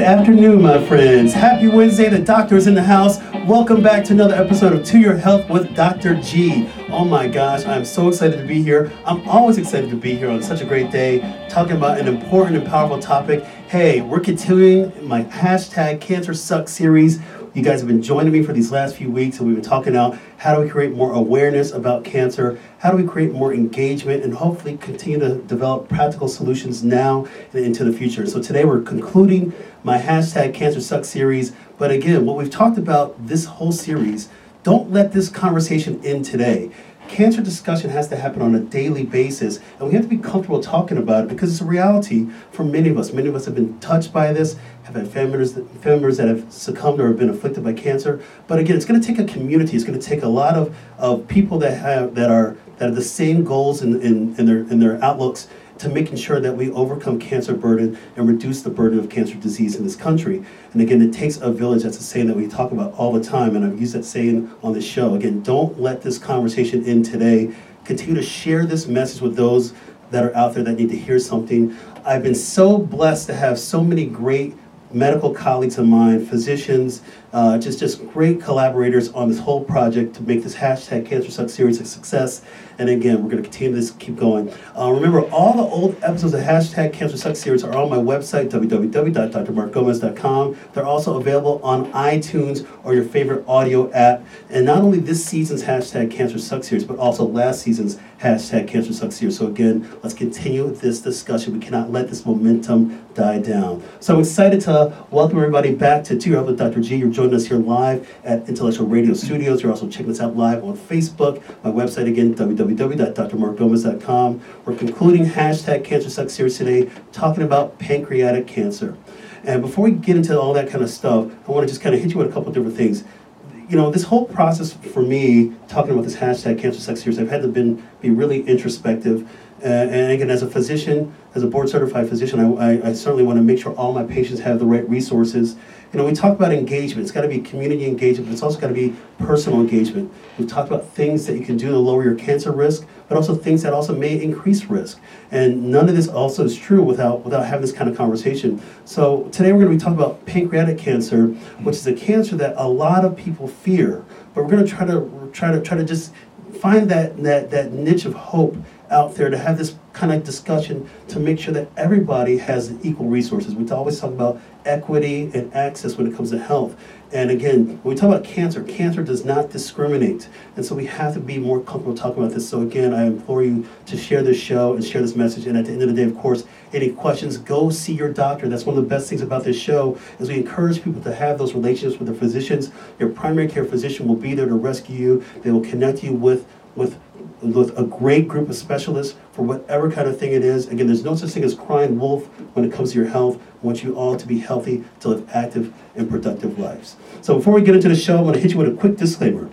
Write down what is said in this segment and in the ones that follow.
Good afternoon, my friends. Happy Wednesday. The doctor is in the house. Welcome back to another episode of To Your Health with Dr. G. Oh my gosh, I'm so excited to be here. I'm always excited to be here on such a great day, talking about an important and powerful topic. Hey, we're continuing my hashtag Cancer Sucks series. You guys have been joining me for these last few weeks, and we've been talking about how do we create more awareness about cancer, how do we create more engagement, and hopefully continue to develop practical solutions now and into the future. So today we're concluding my hashtag Cancer Sucks series. But again, what we've talked about this whole series, don't let this conversation end today cancer discussion has to happen on a daily basis, and we have to be comfortable talking about it because it's a reality for many of us. Many of us have been touched by this, have had family members, family members that have succumbed or have been afflicted by cancer. But again, it's going to take a community. It's going to take a lot of, of people that have that are that have the same goals in, in, in their in their outlooks to making sure that we overcome cancer burden and reduce the burden of cancer disease in this country. And again, it takes a village. That's a saying that we talk about all the time, and I've used that saying on the show. Again, don't let this conversation end today. Continue to share this message with those that are out there that need to hear something. I've been so blessed to have so many great medical colleagues of mine, physicians, uh, just just great collaborators on this whole project to make this hashtag Cancer Sucks series a success. And again, we're going to continue this, keep going. Uh, remember, all the old episodes of hashtag Cancer Sucks series are on my website, www.drmarkgomez.com. They're also available on iTunes or your favorite audio app. And not only this season's hashtag Cancer Sucks series, but also last season's hashtag Cancer Sucks series. So again, let's continue this discussion. We cannot let this momentum die down. So I'm excited to welcome everybody back to Two Health with Dr. G. You're joining us here live at Intellectual Radio Studios. You're also checking us out live on Facebook. My website again, www.drmarkgomez.com. We're concluding hashtag Cancer Sucks series today, talking about pancreatic cancer. And before we get into all that kind of stuff, I want to just kind of hit you with a couple different things. You know, this whole process for me, talking about this hashtag Cancer Sucks series, I've had to been, be really introspective. Uh, and again, as a physician, as a board certified physician, I, I, I certainly want to make sure all my patients have the right resources you know, we talk about engagement. It's got to be community engagement, but it's also got to be personal engagement. We've talked about things that you can do to lower your cancer risk, but also things that also may increase risk. And none of this also is true without without having this kind of conversation. So today we're going to be talking about pancreatic cancer, which is a cancer that a lot of people fear. But we're going to try to try to try to just find that that that niche of hope out there to have this kind of discussion to make sure that everybody has equal resources. We always talk about equity and access when it comes to health. And again, when we talk about cancer, cancer does not discriminate. And so we have to be more comfortable talking about this. So again, I implore you to share this show and share this message. And at the end of the day, of course, any questions, go see your doctor. That's one of the best things about this show is we encourage people to have those relationships with their physicians. Your primary care physician will be there to rescue you. They will connect you with with with a great group of specialists for whatever kind of thing it is. Again, there's no such thing as crying wolf when it comes to your health. I want you all to be healthy, to live active and productive lives. So before we get into the show, I'm going to hit you with a quick disclaimer.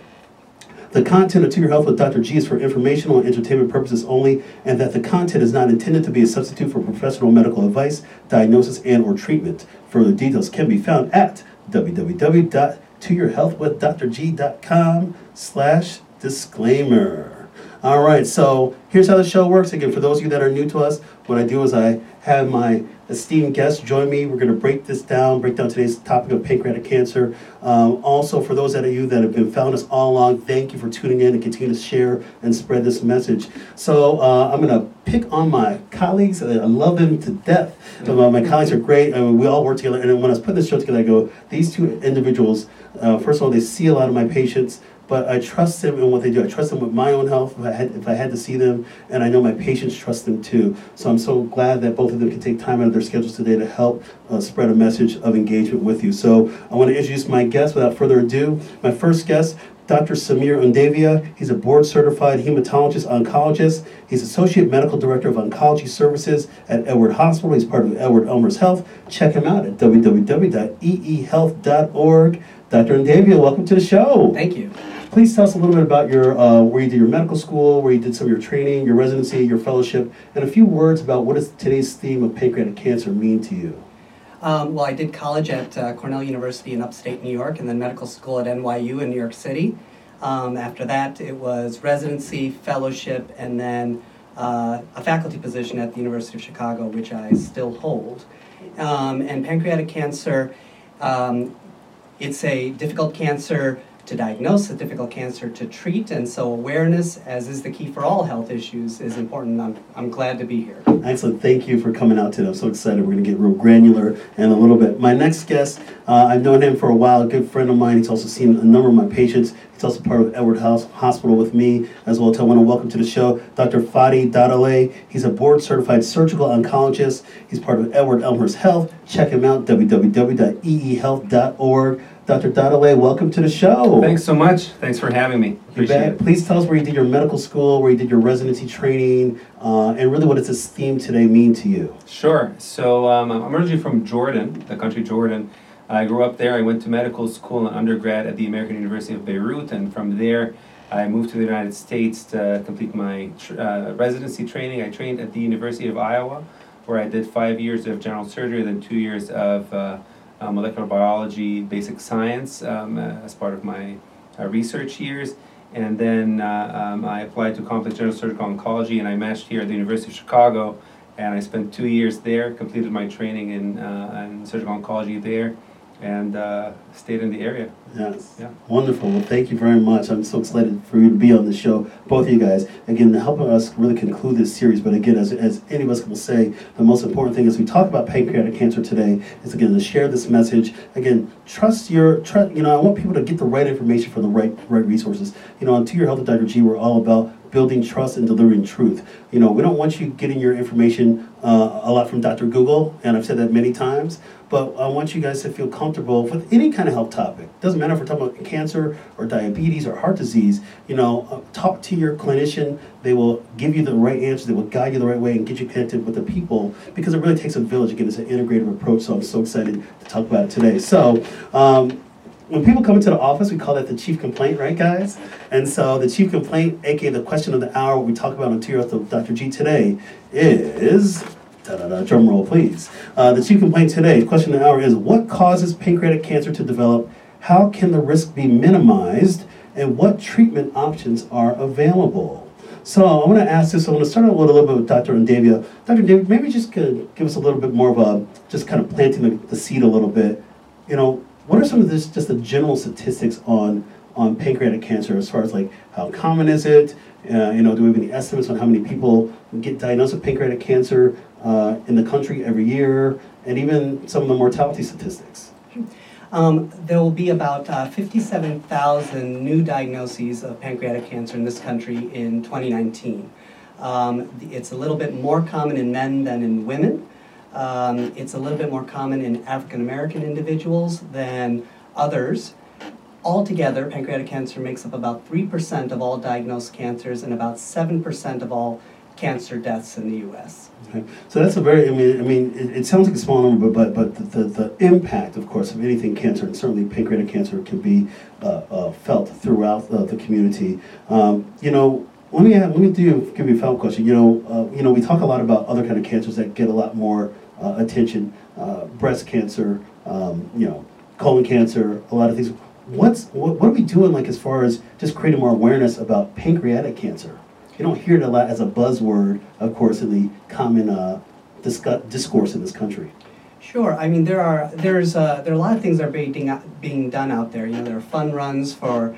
The content of To Your Health with Dr. G is for informational and entertainment purposes only, and that the content is not intended to be a substitute for professional medical advice, diagnosis, and or treatment. Further details can be found at www.toyourhealthwithdrg.com slash disclaimer. All right, so here's how the show works. Again, for those of you that are new to us, what I do is I have my esteemed guests join me. We're going to break this down, break down today's topic of pancreatic cancer. Um, also, for those of you that have been following us all along, thank you for tuning in and continue to share and spread this message. So uh, I'm going to pick on my colleagues. I love them to death. Uh, my colleagues are great. I mean, we all work together. And when I was putting this show together, I go, these two individuals, uh, first of all, they see a lot of my patients but I trust them in what they do. I trust them with my own health if I had, if I had to see them, and I know my patients trust them too. So I'm so glad that both of them can take time out of their schedules today to help uh, spread a message of engagement with you. So I want to introduce my guest without further ado. My first guest, Dr. Samir Undavia. He's a board certified hematologist oncologist. He's Associate Medical Director of Oncology Services at Edward Hospital. He's part of Edward-Elmhurst Health. Check him out at www.eehealth.org. Dr. Undavia, welcome to the show. Thank you. Please tell us a little bit about your uh, where you did your medical school, where you did some of your training, your residency, your fellowship, and a few words about what does today's theme of pancreatic cancer mean to you. Um, well, I did college at uh, Cornell University in upstate New York, and then medical school at NYU in New York City. Um, after that, it was residency, fellowship, and then uh, a faculty position at the University of Chicago, which I still hold. Um, and pancreatic cancer, um, it's a difficult cancer to diagnose, a difficult cancer to treat, and so awareness, as is the key for all health issues, is important. I'm, I'm glad to be here. Excellent. Thank you for coming out today. I'm so excited. We're going to get real granular in a little bit. My next guest, uh, I've known him for a while, a good friend of mine. He's also seen a number of my patients. He's also part of Edward House Hospital with me as well. So I want to welcome to the show Dr. Fadi Dahdaleh. He's a board certified surgical oncologist. He's part of Edward-Elmhurst Health. Check him out, www.eehealth.org. Dr. Dahdaleh, welcome to the show. Thanks so much. Thanks for having me. Appreciate it. Please tell us where you did your medical school, where you did your residency training, uh, and really what does this theme today mean to you? Sure. So um, I'm originally from Jordan, the country Jordan. I grew up there. I went to medical school and undergrad at the American University of Beirut, and from there I moved to the United States to complete my tr- uh, residency training. I trained at the University of Iowa, where I did five years of general surgery, then two years of uh, uh, molecular biology, basic science um, uh, as part of my uh, research years. And then uh, um, I applied to complex general surgical oncology, and I matched here at the University of Chicago. And I spent two years there, completed my training in, in surgical oncology there, and uh, stayed in the area. Yes. Yeah. Wonderful. Well, thank you very much. I'm so excited for you to be on the show, both of you guys. Again, helping us really conclude this series. But again, as, as any of us will say, the most important thing as we talk about pancreatic cancer today is again to share this message. Again, trust your trust. You know, I want people to get the right information from the right right resources. You know, on To Your Health with Dr. G, we're all about building trust and delivering truth. You know, we don't want you getting your information uh, a lot from Dr. Google, and I've said that many times. But I want you guys to feel comfortable with any kind of health topic. Doesn't matter if we're talking about cancer or diabetes or heart disease. You know, uh, talk to your clinician. They will give you the right answers. They will guide you the right way and get you connected with the people because it really takes a village. Again, it's an integrative approach. So I'm so excited to talk about it today. So. Um, when people come into the office, we call that the chief complaint, right, guys? And so the chief complaint, aka the question of the hour, we talk about on Tear with Dr. G today, is drum roll, please. Uh, the chief complaint today, question of the hour is: What causes pancreatic cancer to develop? How can the risk be minimized? And what treatment options are available? So I want to ask this. I want to start out with a little bit with Dr. Undavia. Dr. Undavia, maybe just could give us a little bit more of a, just kind of planting the, the seed a little bit. You know, what are some of this, just the general statistics on on pancreatic cancer as far as like how common is it? Uh, you know, do we have any estimates on how many people get diagnosed with pancreatic cancer uh, in the country every year, and even some of the mortality statistics? Um, there will be about uh, 57,000 new diagnoses of pancreatic cancer in this country in 2019. Um, it's a little bit more common in men than in women. Um, it's a little bit more common in African American individuals than others. Altogether, pancreatic cancer makes up about 3% of all diagnosed cancers and about 7% of all cancer deaths in the US. Okay. So that's a very, I mean, I mean, it, it sounds like a small number, but but, the, the, the impact, of course, of anything cancer, and certainly pancreatic cancer, can be uh, uh, felt throughout uh, the community. Um, you know, let me let me do give you a follow-up question. You know, uh, you know, we talk a lot about other kind of cancers that get a lot more uh, attention, uh, breast cancer, um, you know, colon cancer, a lot of things. What's what, what are we doing like as far as just creating more awareness about pancreatic cancer? You don't hear it a lot as a buzzword, of course, in the common uh, discuss, discourse in this country. Sure. I mean, there are there's uh, there are a lot of things that are being being done out there. You know, there are fun runs for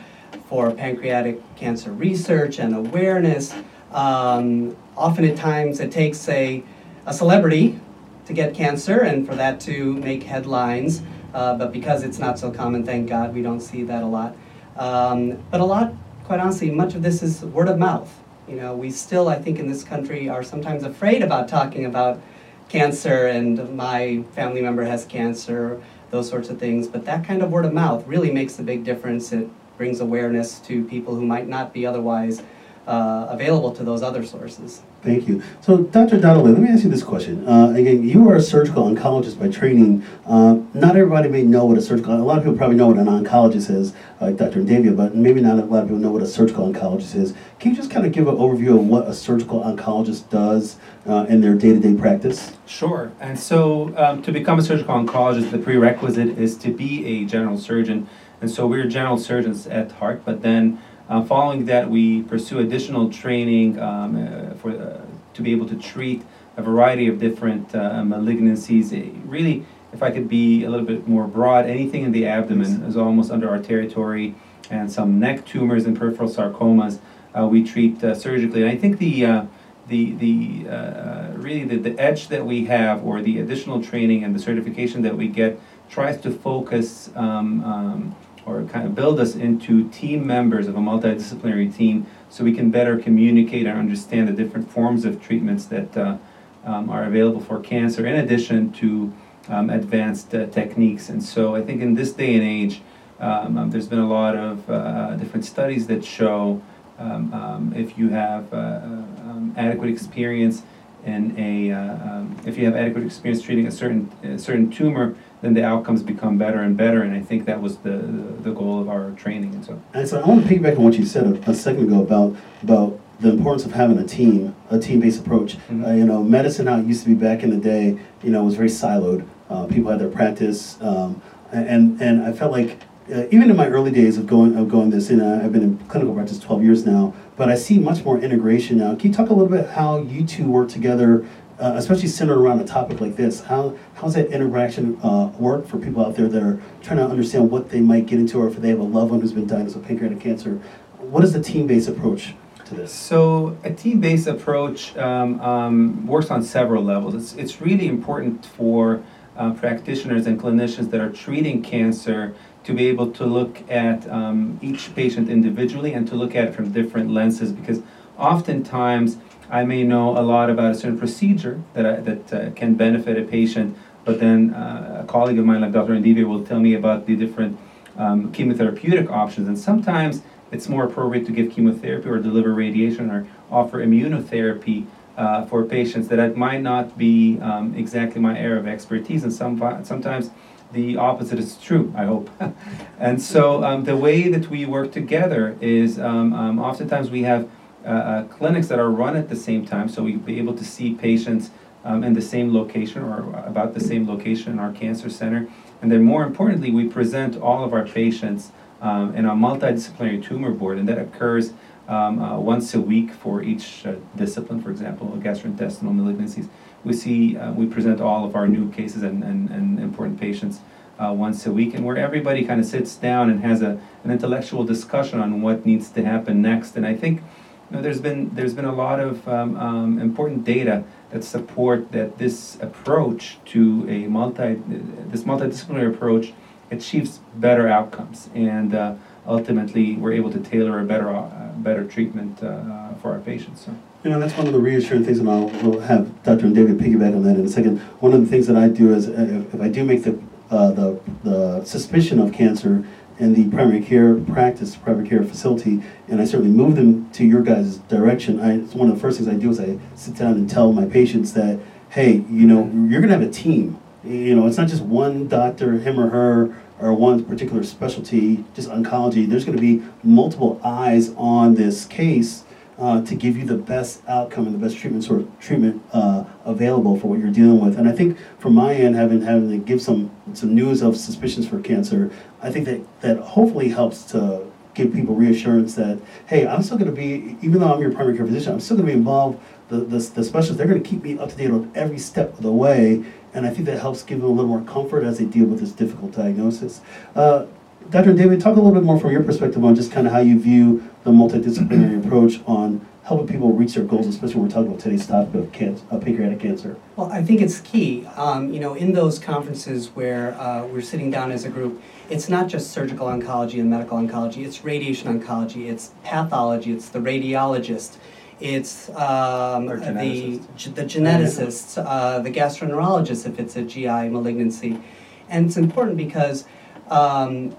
for pancreatic cancer research and awareness. Um, often at times it takes a, a celebrity to get cancer and for that to make headlines. Uh, but because it's not so common, thank God, we don't see that a lot. Um, but a lot, quite honestly, much of this is word of mouth. You know, we still, I think, in this country are sometimes afraid about talking about cancer and my family member has cancer, those sorts of things. But that kind of word of mouth really makes a big difference. It brings awareness to people who might not be otherwise uh, available to those other sources. Thank you. So, Dr. Dahdaleh, let me ask you this question. Uh, again, you are a surgical oncologist by training. Uh, not everybody may know what a surgical, a lot of people probably know what an oncologist is, like Dr. Undavia, but maybe not a lot of people know what a surgical oncologist is. Can you just kind of give an overview of what a surgical oncologist does uh, in their day to day practice? Sure. And so, um, to become a surgical oncologist, the prerequisite is to be a general surgeon. And so, we're general surgeons at heart, but then uh, following that, we pursue additional training um, uh, for, uh, to be able to treat a variety of different uh, malignancies. It really, if I could be a little bit more broad, anything in the abdomen is almost under our territory, and some neck tumors and peripheral sarcomas uh, we treat uh, surgically. And I think the the the really the, the edge that we have, or the additional training and the certification that we get, tries to focus. Um, um, or kind of build us into team members of a multidisciplinary team so we can better communicate and understand the different forms of treatments that uh, um, are available for cancer in addition to um, advanced uh, techniques. And so I think in this day and age, um, um there's been a lot of uh, different studies that show um, um, if you have uh, uh, adequate experience in a, uh, if you have adequate experience treating a certain, a certain tumor, then the outcomes become better and better. And I think that was the, the, the goal of our training. And so, and so I want to piggyback on what you said a, a second ago about about the importance of having a team, a team-based approach. Mm-hmm. Uh, you know, medicine how it used to be back in the day, you know, was very siloed. Uh, people had their practice, um, and and I felt like uh, even in my early days of going of going this, and I've been in clinical practice 12 years now, but I see much more integration now. Can you talk a little bit how you two work together uh, especially centered around a topic like this, how how's that interaction uh, work for people out there that are trying to understand what they might get into, or if they have a loved one who's been diagnosed with pancreatic cancer? What is the team-based approach to this? So a team-based approach um, um, works on several levels. It's it's really important for uh, practitioners and clinicians that are treating cancer to be able to look at um, each patient individually and to look at it from different lenses because oftentimes I may know a lot about a certain procedure that, I, that uh, can benefit a patient, but then uh, a colleague of mine, like Dr. Undavia, will tell me about the different um, chemotherapeutic options. And sometimes it's more appropriate to give chemotherapy or deliver radiation or offer immunotherapy uh, for patients that might not be um, exactly my area of expertise. And some, sometimes the opposite is true, I hope. and so um, the way that we work together is um, um, oftentimes we have uh, uh, clinics that are run at the same time, so we be able to see patients um, in the same location or about the same location in our cancer center. And then more importantly, we present all of our patients um, in a multidisciplinary tumor board, and that occurs um, uh, once a week for each uh, discipline, for example, gastrointestinal malignancies. We see, uh, we present all of our new cases and, and, and important patients uh, once a week, and where everybody kind of sits down and has a, an intellectual discussion on what needs to happen next. And I think know, there's been there's been a lot of um, um, important data that support that this approach to a multi this multidisciplinary approach achieves better outcomes, and uh, ultimately we're able to tailor a better uh, better treatment uh, for our patients. So. You know, that's one of the reassuring things, and I'll we'll have Dr. Undavia piggyback on that in a second. One of the things that I do is, uh, if, if I do make the, uh, the, the suspicion of cancer, in the primary care practice, primary care facility, and I certainly move them to your guys' direction. I, it's one of the first things I do is I sit down and tell my patients that, hey, you know, you're gonna have a team. You know, it's not just one doctor, him or her, or one particular specialty, just oncology. There's gonna be multiple eyes on this case uh, to give you the best outcome and the best treatment sort of treatment uh, available for what you're dealing with. And I think from my end, having having to give some some news of suspicions for cancer, I think that that hopefully helps to give people reassurance that hey, I'm still going to be even though I'm your primary care physician, I'm still going to be involved. The, the, the specialists they're going to keep me up to date on every step of the way, and I think that helps give them a little more comfort as they deal with this difficult diagnosis. Uh, Dr. David, talk a little bit more from your perspective on just kind of how you view the multidisciplinary approach on helping people reach their goals, especially when we're talking about today's topic of cancer, uh, pancreatic cancer? Well, I think it's key. Um, you know, in those conferences where uh, we're sitting down as a group, it's not just surgical oncology and medical oncology. It's radiation oncology. It's pathology. It's the radiologist. It's um, the the geneticists, uh, the gastroenterologist if it's a GI malignancy, and it's important because um,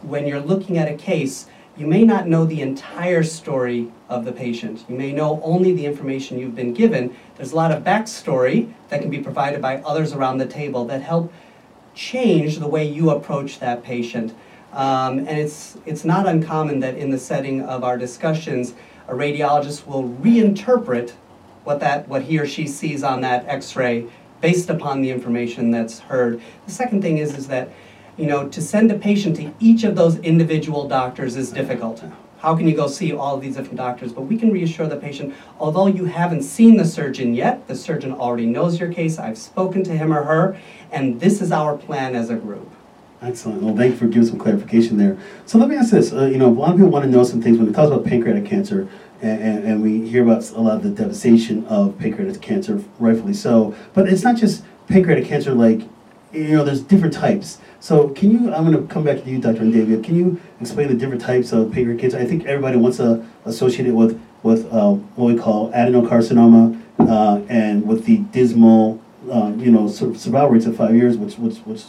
when you're looking at a case, you may not know the entire story of the patient. You may know only the information you've been given. There's a lot of backstory that can be provided by others around the table that help change the way you approach that patient. Um, and it's, it's not uncommon that in the setting of our discussions, a radiologist will reinterpret what, that, what he or she sees on that x-ray based upon the information that's heard. The second thing is, is that you know, to send a patient to each of those individual doctors is difficult. how can you go see all of these different doctors? But we can reassure the patient, although you haven't seen the surgeon yet, the surgeon already knows your case, I've spoken to him or her, and this is our plan as a group. Excellent. Well, thank you for giving some clarification there. So let me ask this. Uh, you know, a lot of people want to know some things when we talk about pancreatic cancer, and, and, and, we hear about a lot of the devastation of pancreatic cancer, rightfully so. But it's not just pancreatic cancer, like, you know, there's different types. So can you, I'm going to come back to you, Dr. Undavia, Can you explain the different types of pancreatic cancer? I think everybody wants to associate it with, with uh, what we call adenocarcinoma uh, and with the dismal, uh, you know, survival rates of five years, which, which, which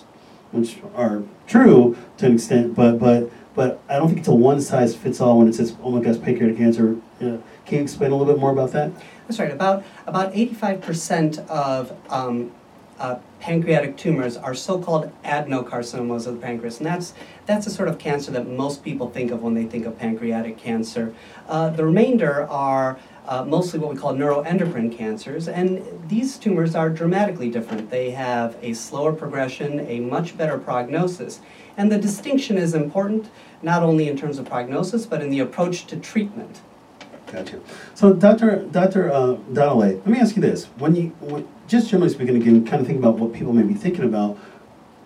which are true to an extent, but but but I don't think it's a one size fits all when it says, oh my gosh, pancreatic cancer. can you explain a little bit more about that? That's right. About about 85% of um, uh, pancreatic tumors are so-called adenocarcinomas of the pancreas, and that's that's the sort of cancer that most people think of when they think of pancreatic cancer. Uh, the remainder are uh, mostly what we call neuroendocrine cancers, and these tumors are dramatically different. They have a slower progression, a much better prognosis, and the distinction is important not only in terms of prognosis but in the approach to treatment. So, Dr. Dr. Uh, Dahdaleh, let me ask you this: When you, when, just generally speaking, again, kind of think about what people may be thinking about.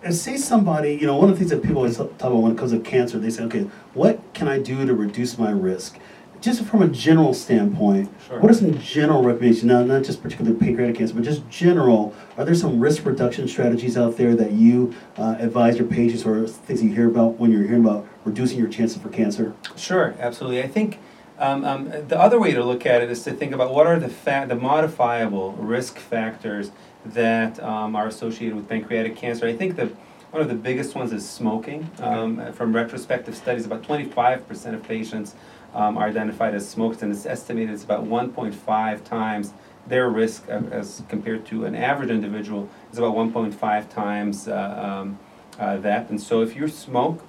And say somebody, you know, one of the things that people always talk about when it comes to cancer, they say, okay, what can I do to reduce my risk? just from a general standpoint, sure. what are some general recommendations? Now, not just particularly pancreatic cancer, but just general. Are there some risk reduction strategies out there that you uh, advise your patients, or things you hear about when you're hearing about reducing your chances for cancer? Sure, absolutely. I think um, um, the other way to look at it is to think about what are the fa- the modifiable risk factors that um, are associated with pancreatic cancer. I think the one of the biggest ones is smoking. Um, from retrospective studies, about 25% of patients um, are identified as smokers, and it's estimated it's about 1.5 times their risk as compared to an average individual is about 1.5 times uh, um, uh, that. And so if you smoke,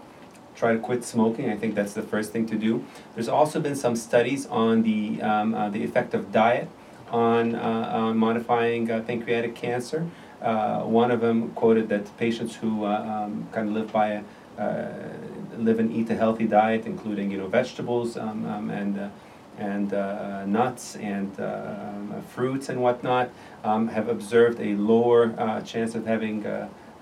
try to quit smoking. I think that's the first thing to do. There's also been some studies on the, um, uh, the effect of diet on, uh, modifying uh, pancreatic cancer. Uh, one of them quoted that patients who um, kind of live by a live and eat a healthy diet, including you know vegetables um, um, and and uh, nuts and uh, um, fruits and whatnot, um, have observed a lower uh, chance of having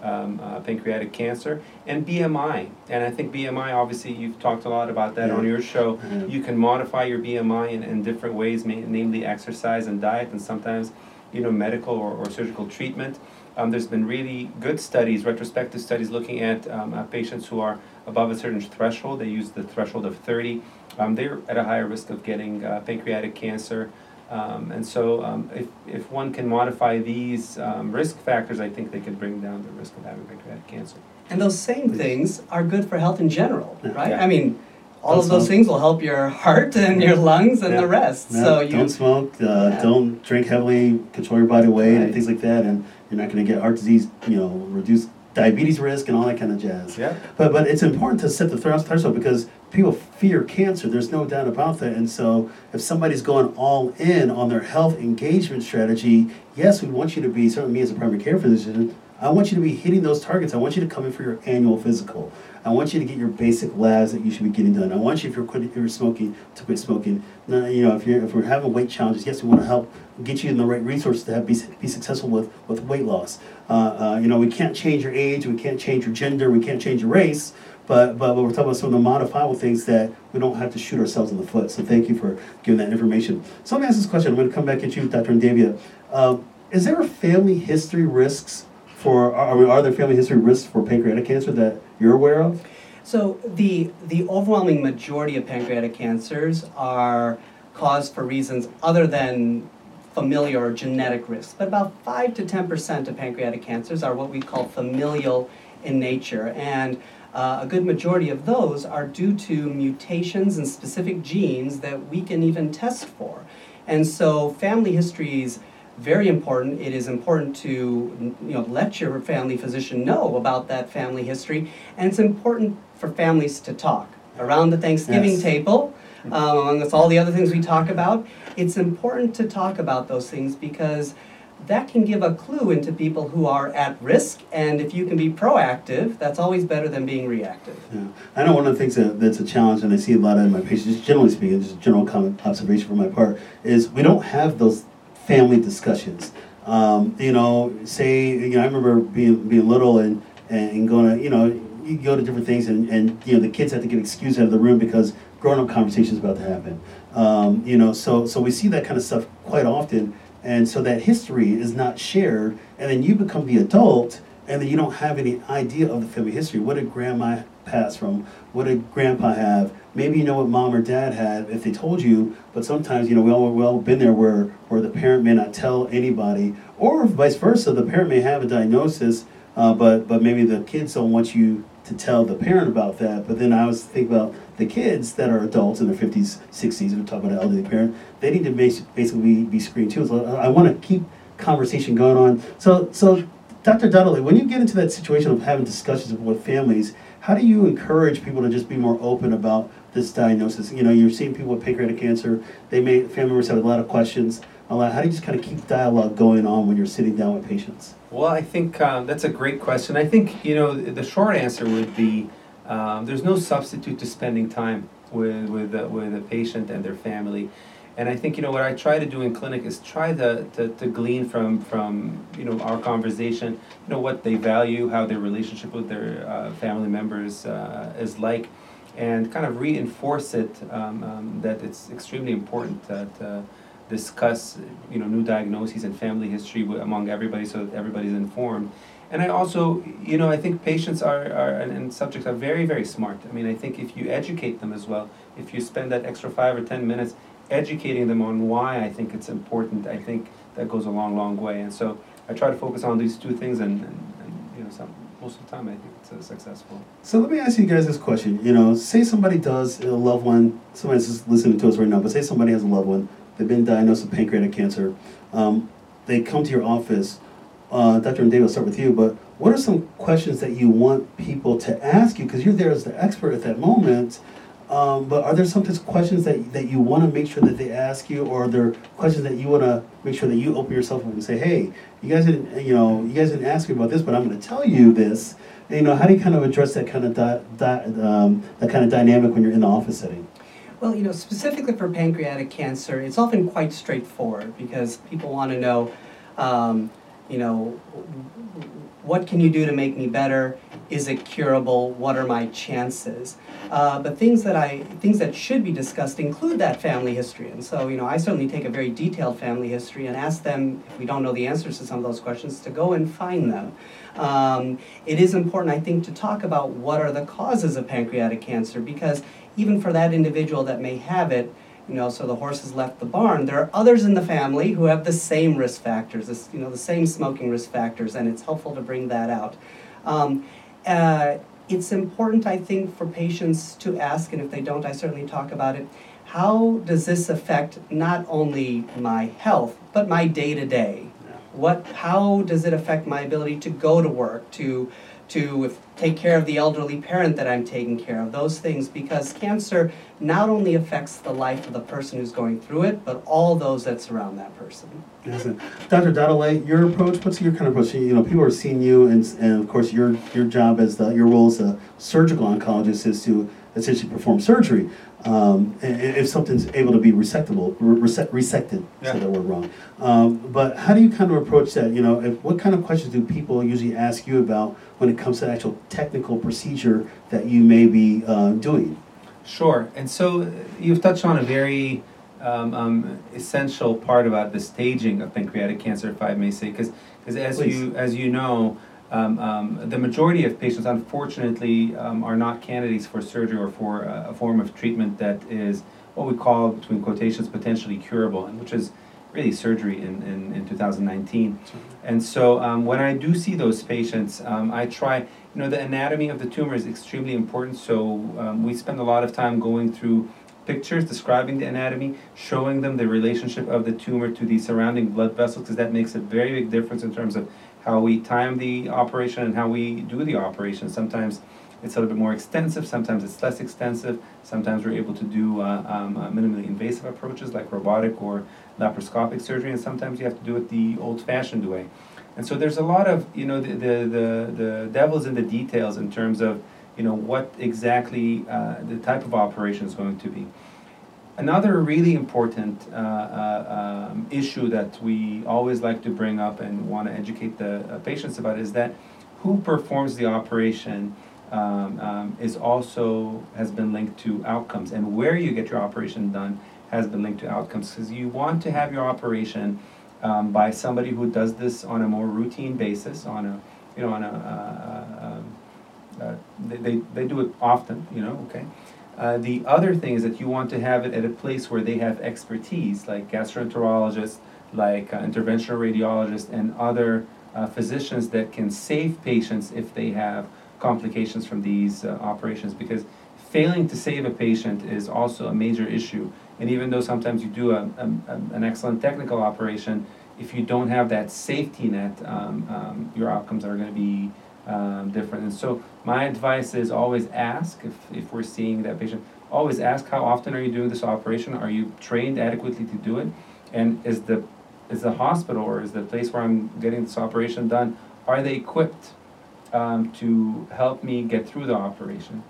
um, uh, pancreatic cancer and BMI. And I think BMI, obviously, you've talked a lot about that yeah. on your show. Mm-hmm. You can modify your BMI in, in different ways, namely exercise and diet, and sometimes you know medical or, or surgical treatment. Um, there's been really good studies, retrospective studies, looking at um, uh, patients who are above a certain threshold. They use the threshold of 30. Um, they're at a higher risk of getting uh, pancreatic cancer. Um, and so, um, if, if one can modify these um, risk factors, I think they could bring down the risk of having pancreatic cancer. And those same things are good for health in general, right? Yeah. I mean, all don't of those smoke. things will help your heart and your lungs and yeah. the rest. Yeah. So you don't smoke, uh, don't drink heavily, control your body weight, right. and things like that. And you're not going to get heart disease, you know, reduce diabetes risk and all that kind of jazz. Yeah. But but it's important to set the threshold because people fear cancer. There's no doubt about that. And so if somebody's going all in on their health engagement strategy, yes, we want you to be certainly me as a primary care physician. I want you to be hitting those targets. I want you to come in for your annual physical. I want you to get your basic labs that you should be getting done. I want you, if you're, if you're smoking, to quit smoking. Now, you know, if you're if we're having weight challenges, yes, we want to help get you in the right resources to have, be, be successful with, with weight loss. Uh, uh, you know, we can't change your age, we can't change your gender, we can't change your race, but, but we're talking about some of the modifiable things that we don't have to shoot ourselves in the foot. So thank you for giving that information. So let me ask this question. I'm going to come back at you, Dr. Undavia. Um, is there a family history risks for, are, are there family history risks for pancreatic cancer that you're aware of? So the, the overwhelming majority of pancreatic cancers are caused for reasons other than familial or genetic risks, but about 5 to 10% of pancreatic cancers are what we call familial in nature. And uh, a good majority of those are due to mutations in specific genes that we can even test for. And so family history is very important. It is important to you know, let your family physician know about that family history. And it's important for families to talk around the Thanksgiving yes. table um, among all the other things we talk about, it's important to talk about those things because that can give a clue into people who are at risk. And if you can be proactive, that's always better than being reactive. Yeah. I know one of the things that, that's a challenge, and I see a lot of my patients, just generally speaking, just a general comment, observation from my part, is we don't have those family discussions. Um, you know, say, you know, I remember being being little and, and going to, you know, you go to different things and, and, you know, the kids have to get excused out of the room because grown up conversations about to happen. Um, you know, so, so we see that kind of stuff quite often. And so that history is not shared, and then you become the adult, and then you don't have any idea of the family history. What did grandma pass from? What did grandpa have? Maybe you know what mom or dad had if they told you, but sometimes you know we all we been there where where the parent may not tell anybody, or vice versa. The parent may have a diagnosis, uh, but but maybe the kids don't want you to tell the parent about that. But then I was thinking about the kids that are adults in their 50s, 60s, we're talking about an elderly parent, they need to basically be, be screened too. So I want to keep conversation going on. So, so Dr. Dahdaleh, when you get into that situation of having discussions with families, how do you encourage people to just be more open about this diagnosis? You know, you're seeing people with pancreatic cancer. They may family members have a lot of questions. A lot. How do you just kind of keep dialogue going on when you're sitting down with patients? Well, I think um, that's a great question. I think you know the short answer would be um, there's no substitute to spending time with with uh, with a patient and their family. And I think you know what I try to do in clinic is try to, to, to glean from from you know our conversation, you know what they value, how their relationship with their uh, family members uh, is like, and kind of reinforce it um, um, that it's extremely important to discuss you know new diagnoses and family history among everybody so that everybody's informed and I also, you know, I think patients are, are and, and, subjects are very, very smart. I mean, I think if you educate them as well, if you spend that extra five or ten minutes educating them on why I think it's important, I think that goes a long, long way. And so I try to focus on these two things, and, and, and you know, some, most of the time I think it's uh, successful. So let me ask you guys this question. You know, say somebody does a loved one, somebody's just listening to us right now, but say somebody has a loved one, they've been diagnosed with pancreatic cancer, um, they come to your office uh, Dr. David, I'll start with you, but what are some questions that you want people to ask you? Because you're there as the expert at that moment. Um, but are there some questions that, that you want to make sure that they ask you, or are there questions that you want to make sure that you open yourself up and say, "Hey, you guys didn't, you know, you guys didn't ask me about this, but I'm going to tell you this." And, you know, how do you kind of address that kind of di- di- um, that kind of dynamic when you're in the office setting? Well, you know, specifically for pancreatic cancer, it's often quite straightforward because people want to know. Um, you know, what can you do to make me better? Is it curable? What are my chances? Uh, but things that I things that should be discussed include that family history, and so you know I certainly take a very detailed family history and ask them if we don't know the answers to some of those questions to go and find them. Um, it is important, I think, to talk about what are the causes of pancreatic cancer because even for that individual that may have it, you know, so the horse has left the barn. There are others in the family who have the same risk factors, this, you know, the same smoking risk factors, and it's helpful to bring that out. Um, uh, it's important, I think, for patients to ask, and if they don't, I certainly talk about it. How does this affect not only my health, but my day to day? What? How does it affect my ability to go to work, to to if, take care of the elderly parent that I'm taking care of, those things, because cancer not only affects the life of the person who's going through it, but all those that surround that person. Dr. Dahdaleh, your approach, what's your kind of approach? You know, people are seeing you, and, and of course, your your job as the, your role as a surgical oncologist is to essentially perform surgery um, if something's able to be resectable, resect, resected, yeah. say that word wrong. Um, but how do you kind of approach that? You know, if, what kind of questions do people usually ask you about when it comes to actual technical procedure that you may be uh, doing? Sure. And so uh, you've touched on a very um, um, essential part about the staging of pancreatic cancer, if I may say, because as Please. you as you know, um, um, the majority of patients, unfortunately, um, are not candidates for surgery or for uh, a form of treatment that is what we call, between quotations, potentially curable, and which is really surgery in, in, in 2019. And so um, when I do see those patients, um, I try, you know, the anatomy of the tumor is extremely important. So um, we spend a lot of time going through pictures describing the anatomy, showing them the relationship of the tumor to the surrounding blood vessels, because that makes a very big difference in terms of how we time the operation and how we do the operation. Sometimes it's a little bit more extensive, sometimes it's less extensive. Sometimes we're able to do uh, um, uh, minimally invasive approaches like robotic or laparoscopic surgery, and sometimes you have to do it the old-fashioned way. And so there's a lot of, you know, the, the, the, the devil's in the details in terms of, you know, what exactly uh, the type of operation is going to be. Another really important uh, uh, um, issue that we always like to bring up and want to educate the uh, patients about is that who performs the operation um, um, is also has been linked to outcomes, and where you get your operation done has been linked to outcomes because you want to have your operation um, by somebody who does this on a more routine basis, on a you know on a uh, uh, um, uh, they, they, they do it often, you know, okay. Uh, the other thing is that you want to have it at a place where they have expertise, like gastroenterologists, like uh, interventional radiologists, and other uh, physicians that can save patients if they have complications from these uh, operations. Because failing to save a patient is also a major issue. And even though sometimes you do a, a, an excellent technical operation, if you don't have that safety net, um, um, your outcomes are going to be um, different. And so my advice is always ask if, if we're seeing that patient, always ask how often are you doing this operation? Are you trained adequately to do it? And is the is the hospital or is the place where I'm getting this operation done, are they equipped um, to help me get through the operation?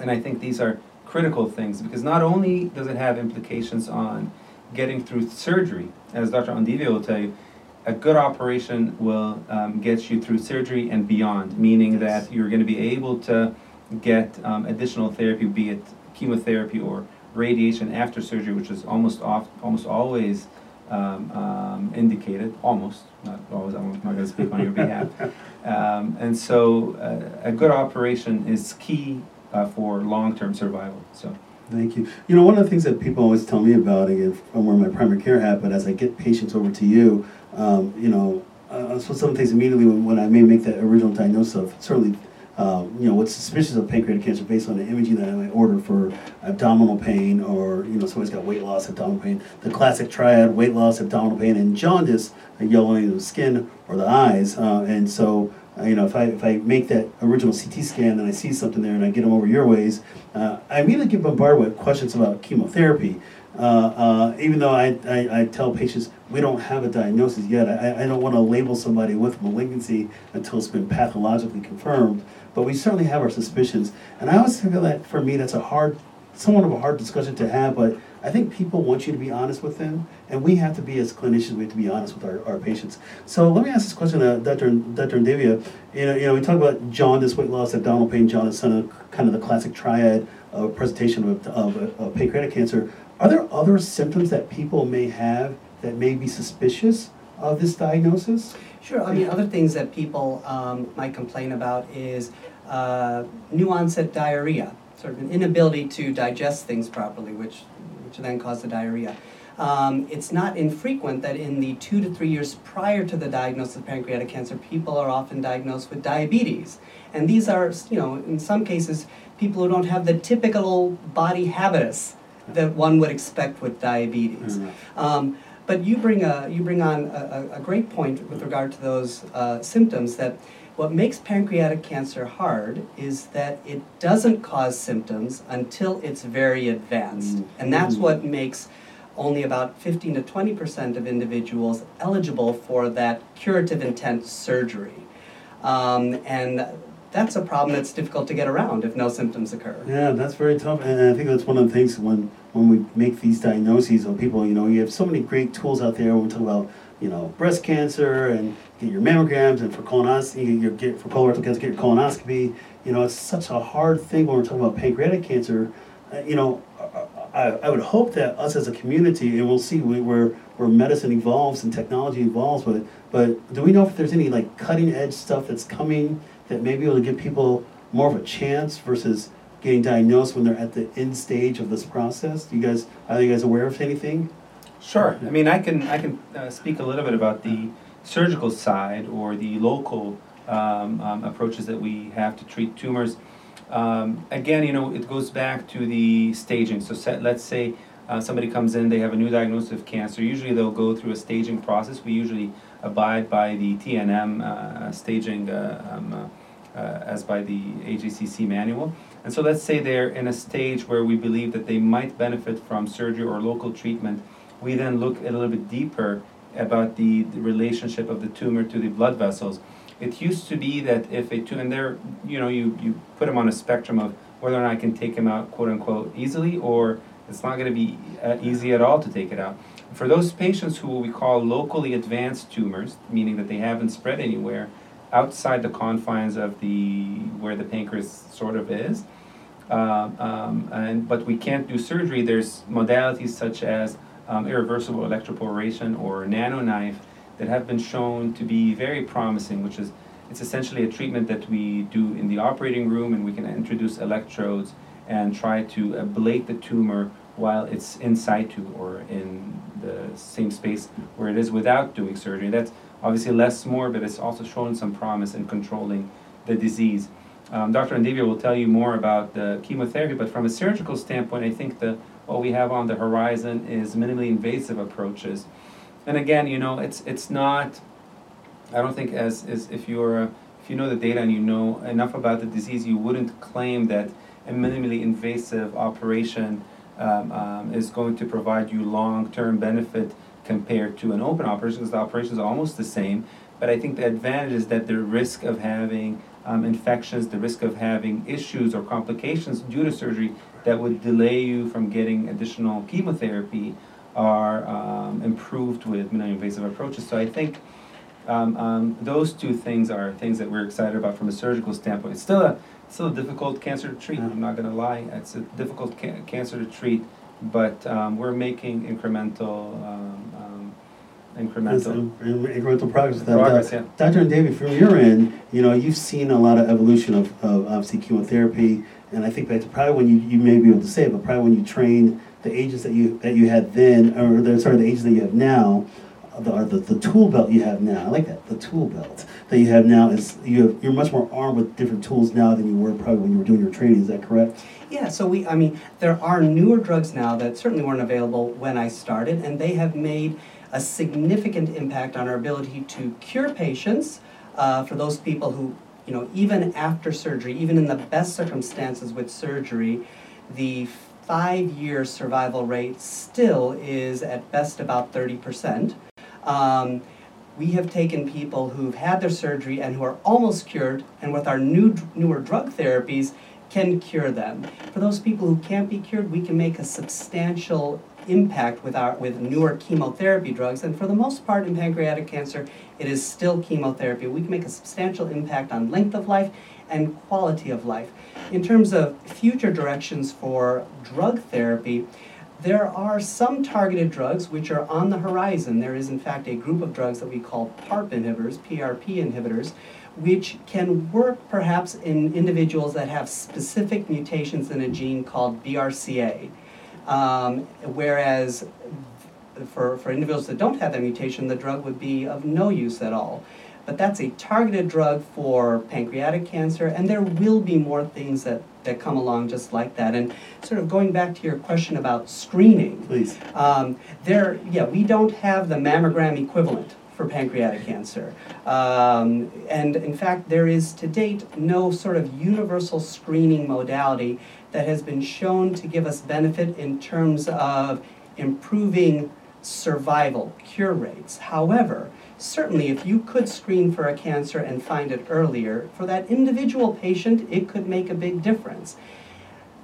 And I think these are critical things because not only does it have implications on getting through surgery, as Dr. Undavia will tell you, a good operation will um, get you through surgery and beyond, meaning Yes. that you're going to be able to get um, additional therapy, be it chemotherapy or radiation after surgery, which is almost off, almost always um, um, indicated. Almost, not always. I'm not going to speak on your behalf. Um, and so, uh, a good operation is key uh, for long-term survival. So. Thank you. You know, one of the things that people always tell me about, again, I'm wearing my primary care hat, but as I get patients over to you, um, you know, uh, so some things immediately when, when I may make that original diagnosis of certainly, um, you know, what's suspicious of pancreatic cancer based on the imaging that I might order for abdominal pain or, you know, somebody's got weight loss, abdominal pain, the classic triad, weight loss, abdominal pain, and jaundice, a yellowing of the skin or the eyes. Uh, and so, uh, you know, if I, if I make that original CT scan and I see something there and I get them over your ways, uh, I immediately get bombarded with questions about chemotherapy. Uh, uh, even though I, I, I tell patients we don't have a diagnosis yet, I, I don't want to label somebody with malignancy until it's been pathologically confirmed, but we certainly have our suspicions. And I always feel that for me, that's a hard, somewhat of a hard discussion to have, but I think people want you to be honest with them, and we have to be, as clinicians, we have to be honest with our, our patients. So let me ask this question, uh, Dr. Dr. Undavia. You know, you know, we talk about jaundice, weight loss, abdominal pain, jaundice, kind of, kind of the classic triad of presentation of, of, of pancreatic cancer. Are there other symptoms that people may have that may be suspicious of this diagnosis? Sure. I mean, other things that people um, might complain about is uh, new onset diarrhea, sort of an inability to digest things properly, which which then cause the diarrhea. Um, it's not infrequent that in the two to three years prior to the diagnosis of pancreatic cancer, people are often diagnosed with diabetes. And these are, you know, in some cases, people who don't have the typical body habitus that one would expect with diabetes. Um, but you bring a you bring on a, a great point with regard to those uh, symptoms. That what makes pancreatic cancer hard is that it doesn't cause symptoms until it's very advanced, Mm. and that's Mm. what makes only about 15 to 20 percent of individuals eligible for that curative intent surgery. Um, and that's a problem that's difficult to get around if no symptoms occur. Yeah, that's very tough, and I think that's one of the things when when we make these diagnoses of people. You know, you have so many great tools out there. When we talk about you know breast cancer and get your mammograms, and for colonoscopy, you get, for colorectal cancer, get your colonoscopy. You know, it's such a hard thing when we're talking about pancreatic cancer. Uh, you know, I, I would hope that us as a community, and we'll see where where medicine evolves and technology evolves it. But do we know if there's any like cutting edge stuff that's coming that may be able to give people more of a chance versus getting diagnosed when they're at the end stage of this process? Do you guys are you guys aware of anything? Sure. I mean, I can I can uh, speak a little bit about the surgical side or the local um, um, approaches that we have to treat tumors. Um, again, you know, it goes back to the staging. So, set, let's say uh, somebody comes in, they have a new diagnosis of cancer. Usually, they'll go through a staging process. We usually abide by the TNM uh, staging uh, um, uh, as by the AJCC manual. And so let's say they're in a stage where we believe that they might benefit from surgery or local treatment. We then look a little bit deeper about the, the relationship of the tumor to the blood vessels. It used to be that if a tumor, and there, you know, you, you put them on a spectrum of whether or not I can take them out, quote unquote, easily, or it's not going to be uh, easy at all to take it out. For those patients who we call locally advanced tumors, meaning that they haven't spread anywhere, outside the confines of the where the pancreas sort of is. Uh, um, and but we can't do surgery. There's modalities such as um, irreversible electroporation or NanoKnife that have been shown to be very promising, which is it's essentially a treatment that we do in the operating room, and we can introduce electrodes and try to ablate the tumor while it's in situ or in the same space where it is without doing surgery. That's obviously less morbid. It's also shown some promise in controlling the disease. Um, Dr. Undavia will tell you more about the chemotherapy, but from a surgical standpoint, I think the what we have on the horizon is minimally invasive approaches. And again, you know, it's it's not. I don't think as, as if you're if you know the data and you know enough about the disease, you wouldn't claim that a minimally invasive operation um, um, is going to provide you long-term benefit compared to an open operation because the operation is almost the same. But I think the advantage is that the risk of having um, infections, the risk of having issues or complications due to surgery that would delay you from getting additional chemotherapy are um, improved with minimally invasive approaches. So I think um, um, those two things are things that we're excited about from a surgical standpoint. It's still a still a difficult cancer to treat. I'm not going to lie. It's a difficult ca- cancer to treat, but um, we're making incremental um, um, incremental incremental progress. progress. Yeah. Dr. David, from your end, you know, you've seen a lot of evolution of, of obviously chemotherapy, and I think that's probably when you, you may be able to say it, but probably when you trained the agents that you that you had then, or the, sorry, the agents that you have now, the, or the, the tool belt you have now. I like that. The tool belt that you have now is you have, you're much more armed with different tools now than you were probably when you were doing your training. Is that correct? Yeah, so we, I mean, there are newer drugs now that certainly weren't available when I started, and they have made a significant impact on our ability to cure patients uh, for those people who, you know, even after surgery, even in the best circumstances with surgery, the five year survival rate still is at best about 30%. Um, we have taken people who've had their surgery and who are almost cured, and with our new newer drug therapies, can cure them. For those people who can't be cured, we can make a substantial impact with our with newer chemotherapy drugs. And for the most part, in pancreatic cancer, it is still chemotherapy. We can make a substantial impact on length of life and quality of life. In terms of future directions for drug therapy, there are some targeted drugs which are on the horizon. There is, in fact, a group of drugs that we call PARP inhibitors, PRP inhibitors, which can work perhaps in individuals that have specific mutations in a gene called BRCA. Um, whereas for, for individuals that don't have that mutation, the drug would be of no use at all. But that's a targeted drug for pancreatic cancer, and there will be more things that, that come along just like that. And sort of going back to your question about screening, Please. um, there, yeah, we don't have the mammogram equivalent for pancreatic cancer. Um, and in fact, there is to date no sort of universal screening modality that has been shown to give us benefit in terms of improving survival, cure rates. However, certainly if you could screen for a cancer and find it earlier, for that individual patient, it could make a big difference.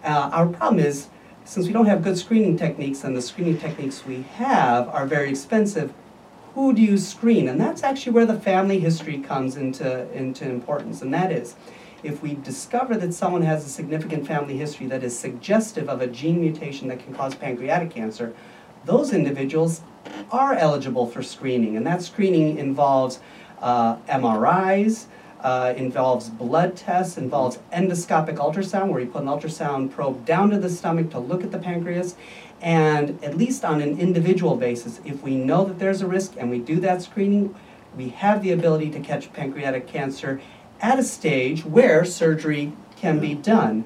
Uh, our problem is, since we don't have good screening techniques and the screening techniques we have are very expensive, who do you screen? And that's actually where the family history comes into, into importance. And that is, if we discover that someone has a significant family history that is suggestive of a gene mutation that can cause pancreatic cancer, those individuals are eligible for screening. And that screening involves uh, MRIs, uh, involves blood tests, involves endoscopic ultrasound, where you put an ultrasound probe down to the stomach to look at the pancreas. And at least on an individual basis, if we know that there's a risk and we do that screening, we have the ability to catch pancreatic cancer at a stage where surgery can be mm-hmm. done.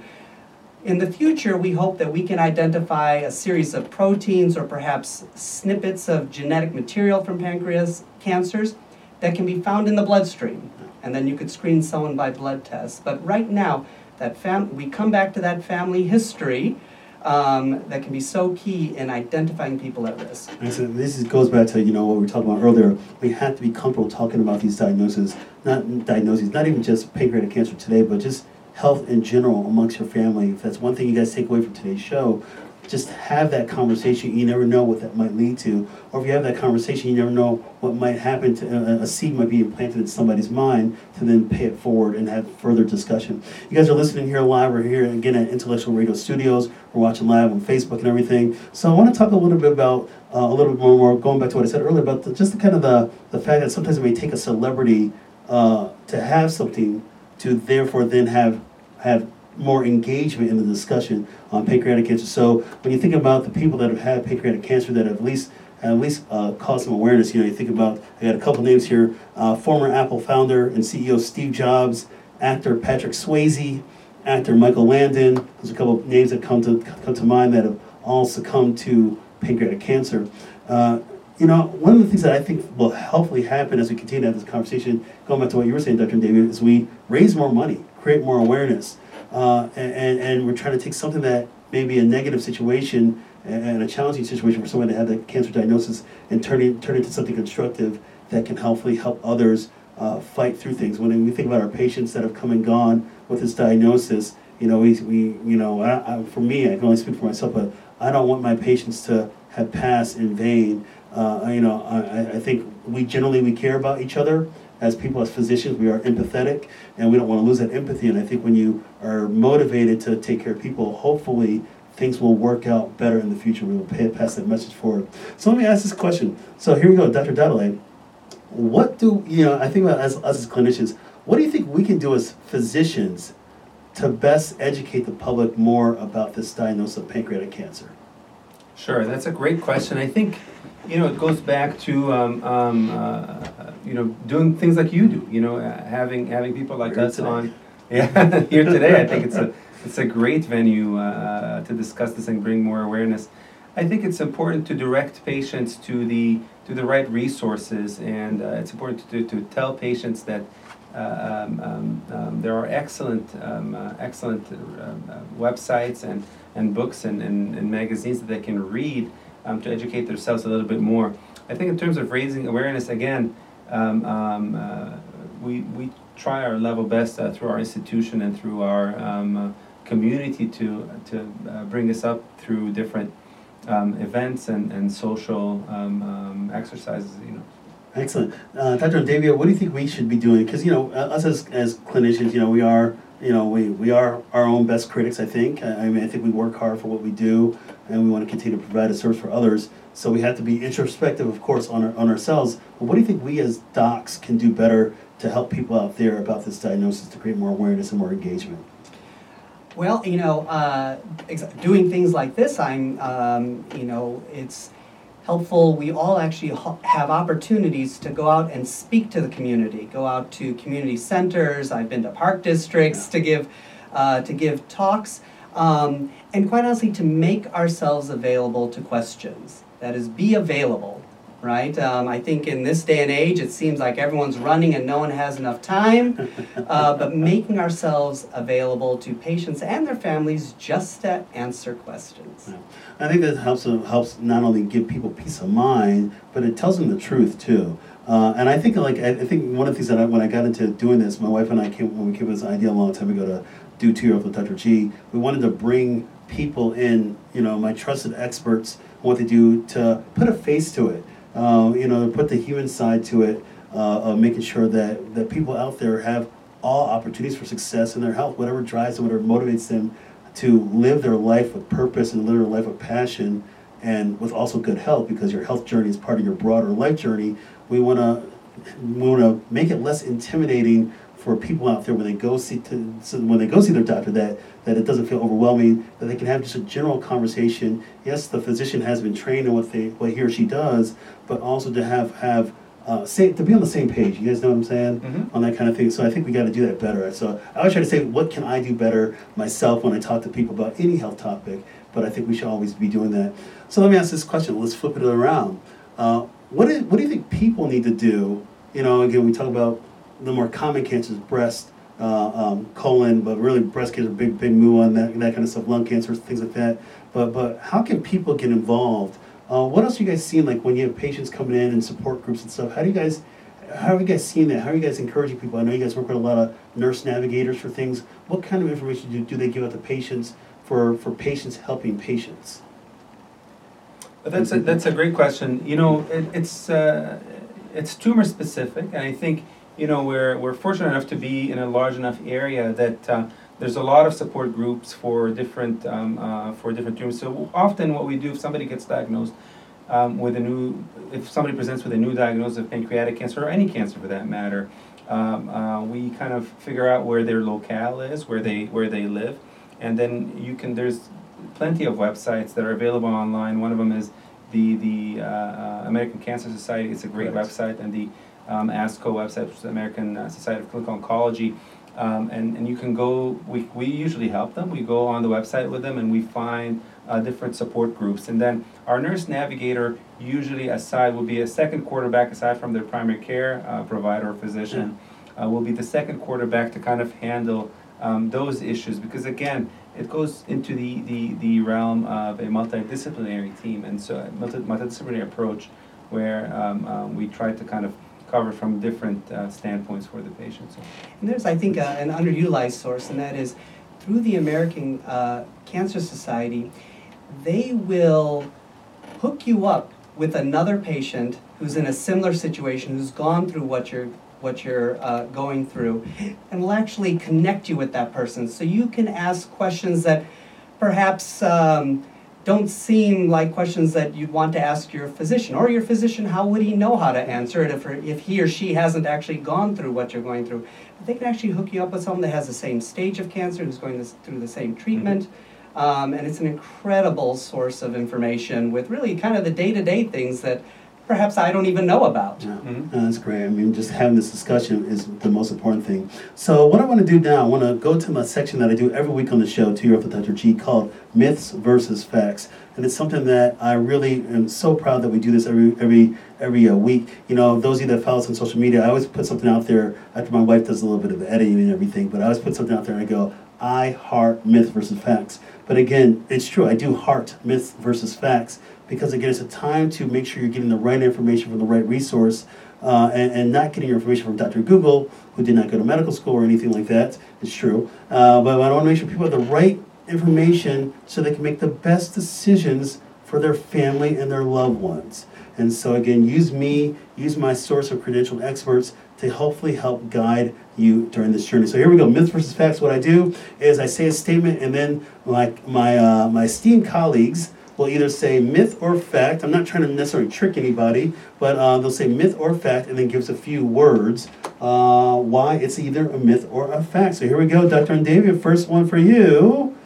In the future, we hope that we can identify a series of proteins or perhaps snippets of genetic material from pancreas cancers that can be found in the bloodstream. Mm-hmm. And then you could screen someone by blood test. But right now, that fam- we come back to that family history um, that can be so key in identifying people at risk. And so this is, goes back to you know what we were talking about earlier. We have to be comfortable talking about these diagnoses, not diagnoses, not even just pancreatic cancer today, but just health in general amongst your family. If that's one thing you guys take away from today's show, just have that conversation. You never know what that might lead to. Or if you have that conversation, you never know what might happen to a, a seed might be implanted in somebody's mind to then pay it forward and have further discussion. You guys are listening here live. We're here again at Intellectual Radio Studios. We're watching live on Facebook and everything. So I want to talk a little bit about uh, a little bit more, more, going back to what I said earlier about the, just the kind of the, the fact that sometimes it may take a celebrity uh, to have something to therefore then have have more engagement in the discussion on pancreatic cancer. So when you think about the people that have had pancreatic cancer that have at least at least uh, caused some awareness, you know, you think about I got a couple names here: uh, former Apple founder and CEO Steve Jobs, actor Patrick Swayze, actor Michael Landon. There's a couple names that come to come to mind that have all succumbed to pancreatic cancer. Uh, you know, one of the things that I think will hopefully happen as we continue to have this conversation, going back to what you were saying, Dr. David, is we raise more money, create more awareness. Uh, and, and we're trying to take something that may be a negative situation and a challenging situation for someone to have the cancer diagnosis and turn it, turn it into something constructive that can hopefully help others uh, fight through things. When we think about our patients that have come and gone with this diagnosis, you know, we, we you know, I, I, for me, I can only speak for myself, but I don't want my patients to have passed in vain. Uh, you know, I, I think we generally we care about each other as people, as physicians, we are empathetic and we don't want to lose that empathy. And I think when you are motivated to take care of people, hopefully things will work out better in the future. We will pay, pass that message forward. So let me ask this question. So here we go, Dr. Dahdaleh. What do, you know, I think about as us as clinicians, what do you think we can do as physicians to best educate the public more about this diagnosis of pancreatic cancer? Sure, that's a great question. I think, you know, it goes back to um, um, uh, you know, doing things like you do. You know, uh, having having people like Here us today. on, yeah, here today. I think it's a it's a great venue uh, to discuss this and bring more awareness. I think it's important to direct patients to the to the right resources, and uh, it's important to, to tell patients that. Uh, um, um, um, there are excellent, um, uh, excellent uh, websites and, and books and, and, and magazines that they can read um, to educate themselves a little bit more. I think in terms of raising awareness, again, um, um, uh, we, we try our level best uh, through our institution and through our um, uh, community to, to uh, bring this up through different um, events and, and social um, exercises, you know. Excellent. Uh, Dr. Davia, what do you think we should be doing? Because, you know, uh, us as, as clinicians, you know, we are, you know, we, we are our own best critics, I think. I, I mean, I think we work hard for what we do, and we want to continue to provide a service for others. So we have to be introspective, of course, on, our, on ourselves. But what do you think we as docs can do better to help people out there about this diagnosis to create more awareness and more engagement? Well, you know, uh, doing things like this, I'm, um, you know, it's helpful. We all actually have opportunities to go out and speak to the community, go out to community centers. I've been to park districts to give, uh, to give talks, um, and quite honestly, to make ourselves available to questions. That is, be available, right? Um, I think in this day and age, it seems like everyone's running and no one has enough time. Uh, but making ourselves available to patients and their families just to answer questions. Yeah. I think that helps helps not only give people peace of mind, but it tells them the truth too. Uh, and I think like I I think one of the things that I, when I got into doing this, my wife and I came when we came with this idea a long time ago to do two years with Dr. G. We wanted to bring people in, you know, my trusted experts, what they do to put a face to it. Uh, you know, put the human side to it, uh, making sure that that people out there have all opportunities for success in their health, whatever drives them, whatever motivates them to live their life with purpose and live their life with passion and with also good health because your health journey is part of your broader life journey. We want to we want to make it less intimidating for people out there when they go see to, so when they go see their doctor that that it doesn't feel overwhelming that they can have just a general conversation. Yes, the physician has been trained in what they what he or she does, but also to have have uh, say, to be on the same page. You guys know what I'm saying Mhm. on that kind of thing. So I think we got to do that better. So I always try to say, what can I do better myself when I talk to people about any health topic? But I think we should always be doing that. So let me ask this question. Let's flip it around. Uh, what, is, what do you think people need to do you know, again, we talk about the more common cancers, breast, uh, um, colon, but really breast cancer, big, big move on that, that kind of stuff, lung cancer, things like that. But, but how can people get involved? Uh, what else are you guys seeing, like when you have patients coming in and support groups and stuff? How do you guys, how have you guys seen that? How are you guys encouraging people? I know you guys work with a lot of nurse navigators for things. What kind of information do, do they give out to patients for, for patients helping patients? That's a, that's a great question. You know, it, it's uh, it's tumor specific, and I think you know we're we're fortunate enough to be in a large enough area that uh, there's a lot of support groups for different um, uh, for different tumors. So often, what we do if somebody gets diagnosed um, with a new, if somebody presents with a new diagnosis of pancreatic cancer or any cancer for that matter, um, uh, we kind of figure out where their locale is, where they where they live, and then you can there's plenty of websites that are available online. One of them is the the uh, uh, American Cancer Society. It's a great Right. website, and the um, ASCO website, which is the American uh, Society of Clinical Oncology. Um, and, and you can go, we, we usually help them. We go on the website with them and we find uh, different support groups. And then our nurse navigator, usually aside, will be a second quarterback aside from their primary care uh, provider or physician, uh, will be the second quarterback to kind of handle um, those issues because, again, it goes into the, the, the realm of a multidisciplinary team and so a multidisciplinary approach where um, um, we try to kind of cover from different uh, standpoints for the patient. So. And there's, I think, uh, an underutilized source, and that is through the American uh, Cancer Society, they will hook you up with another patient who's in a similar situation, who's gone through what you're what you're uh, going through, and will actually connect you with that person, so you can ask questions that perhaps. Um, don't seem like questions that you'd want to ask your physician or your physician how would he know how to answer it if, if he or she hasn't actually gone through what you're going through? But they can actually hook you up with someone that has the same stage of cancer who's going this, through the same treatment. Um, and it's an incredible source of information with really kind of the day-to-day things that perhaps i don't even know about Yeah, Mhm. No, that's great. I mean, just having this discussion is the most important thing. So, what I want to do now, I want to go to my section that I do every week on the show, To Your Health with Dr. G, called Myths versus Facts. And it's something that I really am so proud that we do this every every every uh, week. You know, those of you that follow us on social media, I always put something out there after my wife does a little bit of editing and everything, but I always put something out there and I go, I heart myth versus facts. But again, it's true, I do heart myths versus facts because again, it's a time to make sure you're getting the right information from the right resource uh, and, and not getting your information from Dr. Google, who did not go to medical school or anything like that. It's true. Uh, but I want to make sure people have the right information so they can make the best decisions for their family and their loved ones. And so, again, use me, use my source of credentialed experts to hopefully help guide you during this journey. So here we go, myths versus facts. What I do is I say a statement, and then like my uh, my esteemed colleagues will either say myth or fact. I'm not trying to necessarily trick anybody, but uh, they'll say myth or fact, and then gives a few words uh, why it's either a myth or a fact. So here we go, Dr. Undavia. First one for you.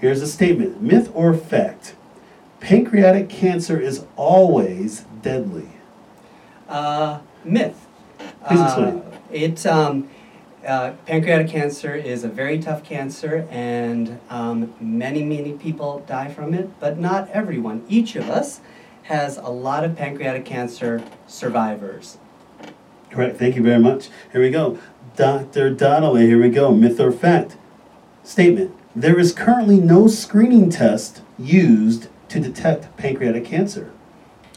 Here's a statement: myth or fact. Pancreatic cancer is always deadly. Uh, myth. Please Uh, explain. it um, uh, pancreatic cancer is a very tough cancer, and um, many many people die from it, but not everyone. Each of us has a lot of pancreatic cancer survivors. Correct. Thank you very much. Here we go. Dr. Dahdaleh, here we go. Myth or fact? Statement. There is currently no screening test used to detect pancreatic cancer.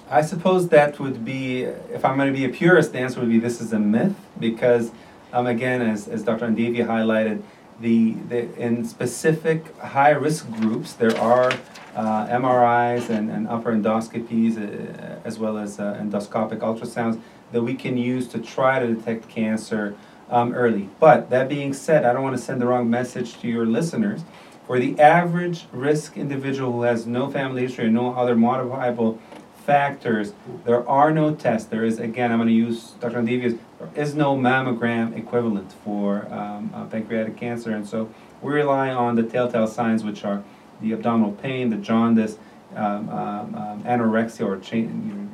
I suppose that would be, if I'm going to be a purist, the answer would be this is a myth because, um, again, as, as Dr. Undavia highlighted, the, the in specific high risk groups there are uh, MRIs and, and upper endoscopies uh, as well as uh, endoscopic ultrasounds that we can use to try to detect cancer um, early. But that being said, I don't want to send the wrong message to your listeners. For the average risk individual who has no family history or no other modifiable factors, there are no tests. There is, again, I'm going to use Dr. Undavia's, there is no mammogram equivalent for um, uh, pancreatic cancer. And so we rely on the telltale signs, which are the abdominal pain, the jaundice, um, um, um, anorexia, or cha- uh,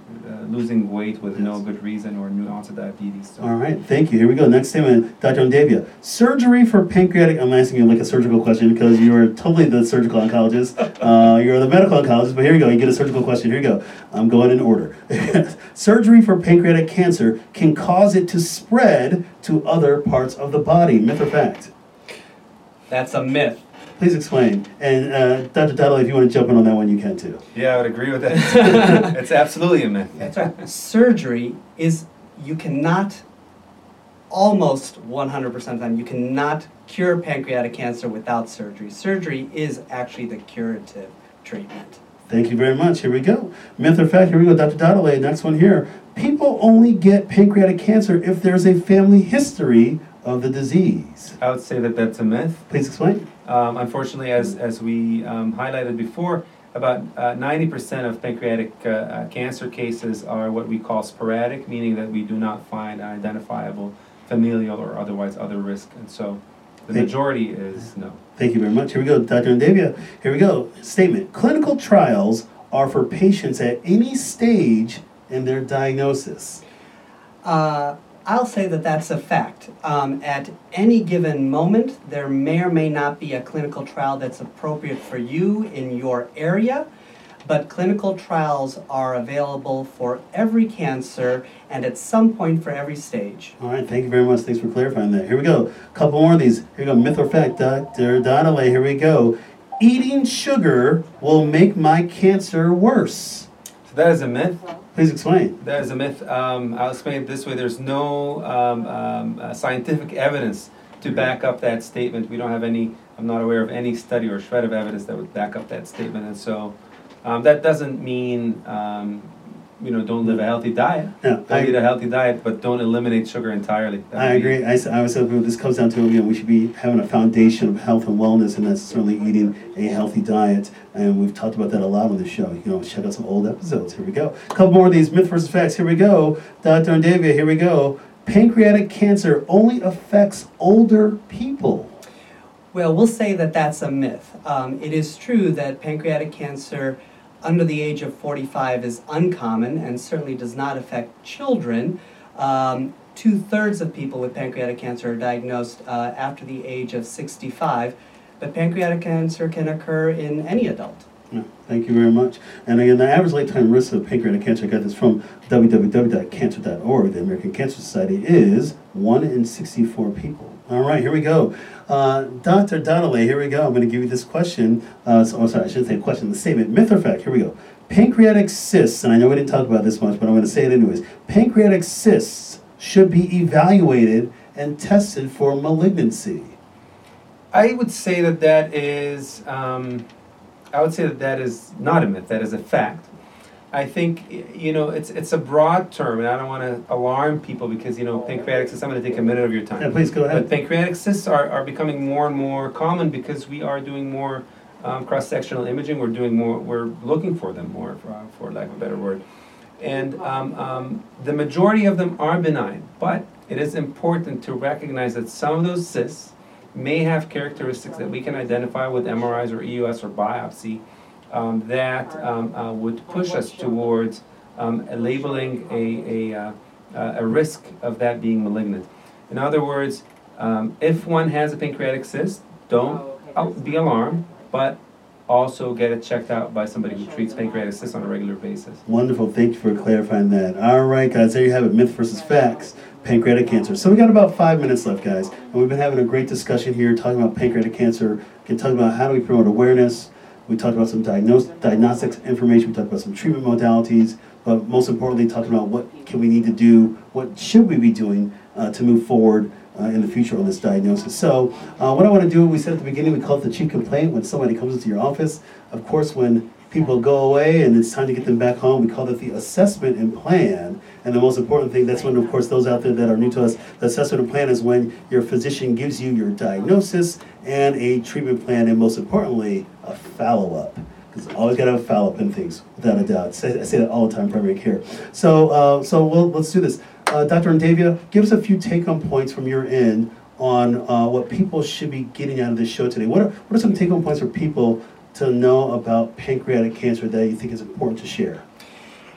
losing weight with no good reason, or new onset diabetes. So All right, thank you. Here we go. Next statement, Dr. Undavia. Surgery for pancreatic. I'm asking you like a surgical question because you're totally the surgical oncologist. Uh, you're the medical oncologist, but here we go. You get a surgical question. Here you go. I'm going in order. surgery for pancreatic cancer can cause it to spread to other parts of the body. Myth or fact? That's a myth. Please explain. And uh, Dr. Dahdaleh, if you want to jump in on that one, you can too. Yeah, I would agree with that. it's absolutely a myth. That's right. Surgery is, you cannot, almost 100% of the time, you cannot cure pancreatic cancer without surgery. Surgery is actually the curative treatment. Thank you very much. Here we go. Myth or fact? Here we go. Dr. Dahdaleh, next one here. People only get pancreatic cancer if there's a family history of the disease. I would say that that's a myth. Please explain. Um, unfortunately, as, as we um, highlighted before, about uh, 90% of pancreatic uh, uh, cancer cases are what we call sporadic, meaning that we do not find an identifiable familial or otherwise other risk. And so the Thank- majority is no. Thank you very much. Here we go. Dr. Undavia, here we go. Statement. Clinical trials are for patients at any stage in their diagnosis. Uh, I'll say that that's a fact. Um, at any given moment, there may or may not be a clinical trial that's appropriate for you in your area, but clinical trials are available for every cancer and at some point for every stage. All right, thank you very much. Thanks for clarifying that. Here we go. A couple more of these. Here we go. Myth or fact, Dr. Dahdaleh. Here we go. Eating sugar will make my cancer worse. So that is a myth. Please explain. That is a myth. Um, I'll explain it this way there's no um, um, uh, scientific evidence to back up that statement. We don't have any, I'm not aware of any study or shred of evidence that would back up that statement. And so um, that doesn't mean, um, you know, don't live a healthy diet. Yeah, Don't I, eat a healthy diet, but don't eliminate sugar entirely. That I would be- agree. I, s- I was saying this comes down to again, we should be having a foundation of health and wellness, and that's certainly eating a healthy diet. And we've talked about that a lot on the show. You know, check out some old episodes. Here we go. A couple more of these myth versus facts. Here we go. Dr. Undavia, here we go. Pancreatic cancer only affects older people. Well, we'll say that that's a myth. Um, it is true that pancreatic cancer under the age of 45 is uncommon and certainly does not affect children. Um, Two thirds of people with pancreatic cancer are diagnosed uh, after the age of 65, but pancreatic cancer can occur in any adult. Yeah, Thank you very much. And again, the average lifetime risk of pancreatic cancer, I got this from www.cancer.org, the American Cancer Society, is 1 in 64 people. All right, here we go. Uh, Dr. Dahdaleh, here we go. I'm going to give you this question. Uh, so, oh, sorry, I shouldn't say question, the statement. Myth or fact? Here we go. Pancreatic cysts, and I know we didn't talk about this much, but I'm going to say it anyways. Pancreatic cysts should be evaluated and tested for malignancy. I would say that that is, um, I would say that that is not a myth. That is a fact. I think you know it's it's a broad term, and I don't want to alarm people because you know pancreatic cysts. I'm going to take a minute of your time. Yeah, please go But ahead. pancreatic cysts are, are becoming more and more common because we are doing more um, cross-sectional imaging. We're doing more. We're looking for them more, for, for lack of a better word. And um, um, the majority of them are benign, but it is important to recognize that some of those cysts may have characteristics that we can identify with MRIs or EUS or biopsy um, that um, uh, would push us towards um, labeling a, a, uh, uh, a risk of that being malignant. In other words, um, if one has a pancreatic cyst, don't uh, be alarmed, but also get it checked out by somebody who treats pancreatic cysts on a regular basis. Wonderful. Thank you for clarifying that. All right, guys, there you have it myth versus facts, pancreatic cancer. So we got about five minutes left, guys. And we've been having a great discussion here talking about pancreatic cancer, can talk about how do we promote awareness. We talked about some diagnos- diagnostics information, we talked about some treatment modalities, but most importantly, talking about what can we need to do, what should we be doing uh, to move forward uh, in the future on this diagnosis. So, uh, what I want to do, we said at the beginning, we call it the chief complaint when somebody comes into your office. Of course, when people go away and it's time to get them back home, we call it the assessment and plan. And the most important thing, that's when, of course, those out there that are new to us, the assessment plan is when your physician gives you your diagnosis and a treatment plan, and most importantly, a follow up. Because always got to have a follow up in things, without a doubt. I say that all the time, primary care. So, uh, so we'll, let's do this. Uh, Dr. Undavia, give us a few take home points from your end on uh, what people should be getting out of this show today. What are, what are some take home points for people to know about pancreatic cancer that you think is important to share?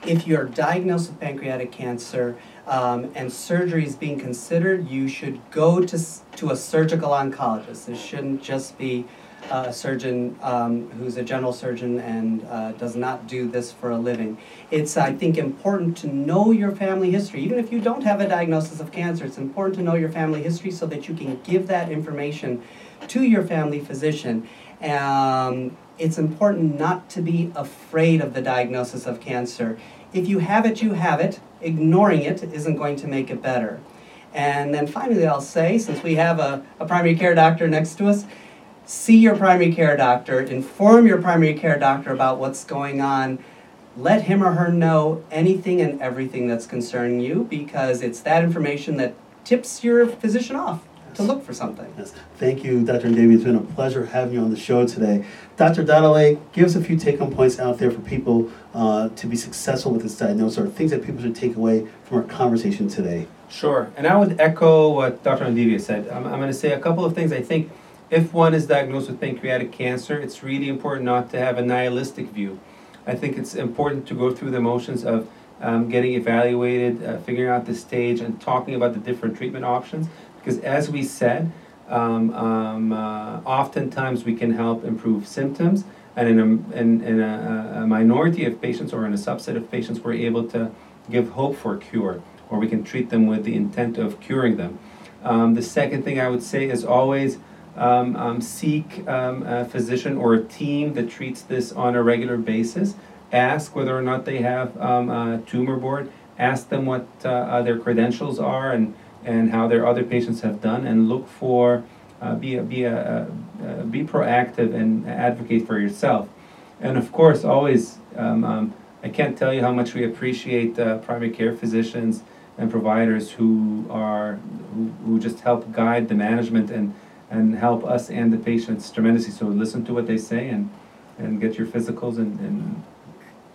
If you're diagnosed with pancreatic cancer um, and surgery is being considered, you should go to, to a surgical oncologist. This shouldn't just be a surgeon um, who's a general surgeon and uh, does not do this for a living. It's, I think, important to know your family history. Even if you don't have a diagnosis of cancer, it's important to know your family history so that you can give that information to your family physician. Um, it's important not to be afraid of the diagnosis of cancer. If you have it, you have it. Ignoring it isn't going to make it better. And then finally, I'll say, since we have a, a primary care doctor next to us, see your primary care doctor, inform your primary care doctor about what's going on. Let him or her know anything and everything that's concerning you because it's that information that tips your physician off to look for something. Yes. Thank you, Dr. Davey. It's been a pleasure having you on the show today. Dr. Dahdaleh, give us a few take-home points out there for people uh, to be successful with this diagnosis or things that people should take away from our conversation today. Sure, and I would echo what Dr. Undavia said. I'm, I'm going to say a couple of things. I think if one is diagnosed with pancreatic cancer, it's really important not to have a nihilistic view. I think it's important to go through the motions of um, getting evaluated, uh, figuring out the stage, and talking about the different treatment options. Because as we said, um, um, uh, oftentimes we can help improve symptoms, and in, a, in, in a, a minority of patients or in a subset of patients, we're able to give hope for cure or we can treat them with the intent of curing them. Um, the second thing I would say is always um, um, seek um, a physician or a team that treats this on a regular basis. Ask whether or not they have a tumor board. Ask them what uh, uh, their credentials are and, and how their other patients have done, and look for uh, be a, be a, uh, be proactive and advocate for yourself. And of course, always um, um, I can't tell you how much we appreciate uh, primary care physicians and providers who are who, who just help guide the management and and help us and the patients tremendously. So listen to what they say and and get your physicals and, and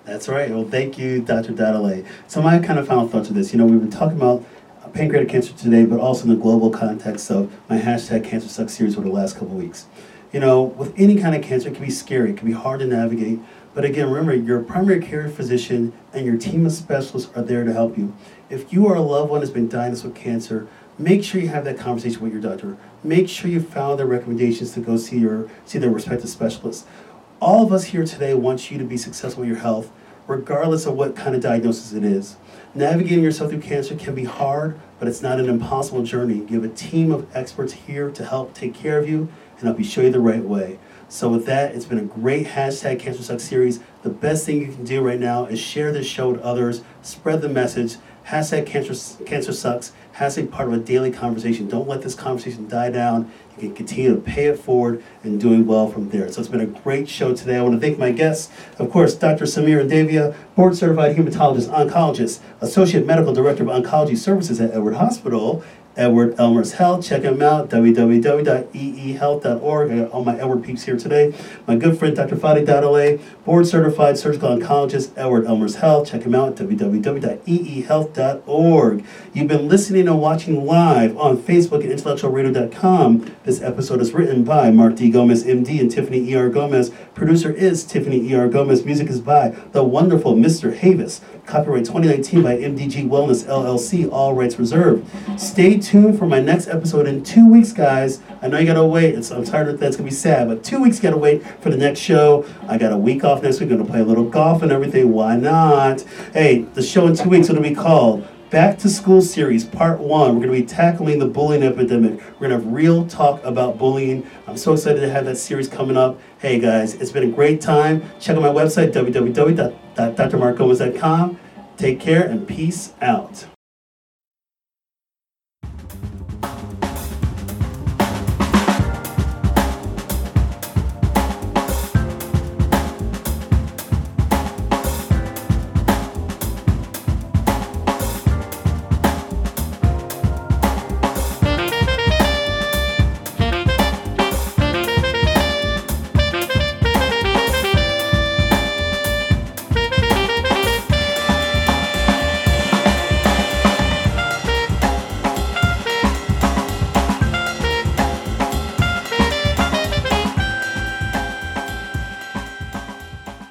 that's right. Well, thank you, Dr. Dahdaleh. So my kind of final thoughts of this, you know, we've been talking about pancreatic cancer today, but also in the global context of my hashtag Cancer Sucks series over the last couple weeks. You know, with any kind of cancer, it can be scary, it can be hard to navigate. But again, remember, your primary care physician and your team of specialists are there to help you. If you or a loved one has been diagnosed with cancer, make sure you have that conversation with your doctor. Make sure you follow their recommendations to go see your see their respective specialists. All of us here today want you to be successful with your health, regardless of what kind of diagnosis it is. Navigating yourself through cancer can be hard, but it's not an impossible journey. You have a team of experts here to help take care of you and help you show you the right way. So with that, it's been a great hashtag Cancer Sucks series. The best thing you can do right now is share this show with others, spread the message, Hashtag cancer, cancer sucks has to be part of a daily conversation. Don't let this conversation die down. You can continue to pay it forward and doing well from there. So it's been a great show today. I want to thank my guests, of course, Dr. Samir Davia, board certified hematologist, oncologist, associate medical director of oncology services at Edward Hospital, Edward Elmhurst Health. Check him out, www.eehealth.org. I got all my Edward peeps here today. My good friend, Dr. Fadi Dahdaleh, board certified surgical oncologist, Edward Elmhurst Health. Check him out, www.eehealth.org. You've been listening and watching live on Facebook and intellectualradio.com. This episode is written by Mark D. Gomez, MD, and Tiffany E.R. Gomez. Producer is Tiffany E.R. Gomez. Music is by the wonderful Mr. Havis. Copyright 2019 by MDG Wellness LLC, all rights reserved. Stay tuned for my next episode in two weeks, guys. I know you gotta wait. It's, I'm tired of that. It's gonna be sad, but two weeks gotta wait for the next show. I got a week off next week. Gonna play a little golf and everything. Why not? Hey, the show in two weeks will be called Back to School Series Part 1. We're going to be tackling the bullying epidemic. We're going to have real talk about bullying. I'm so excited to have that series coming up. Hey guys, it's been a great time. Check out my website, www.drmarkgomez.com. Take care and peace out.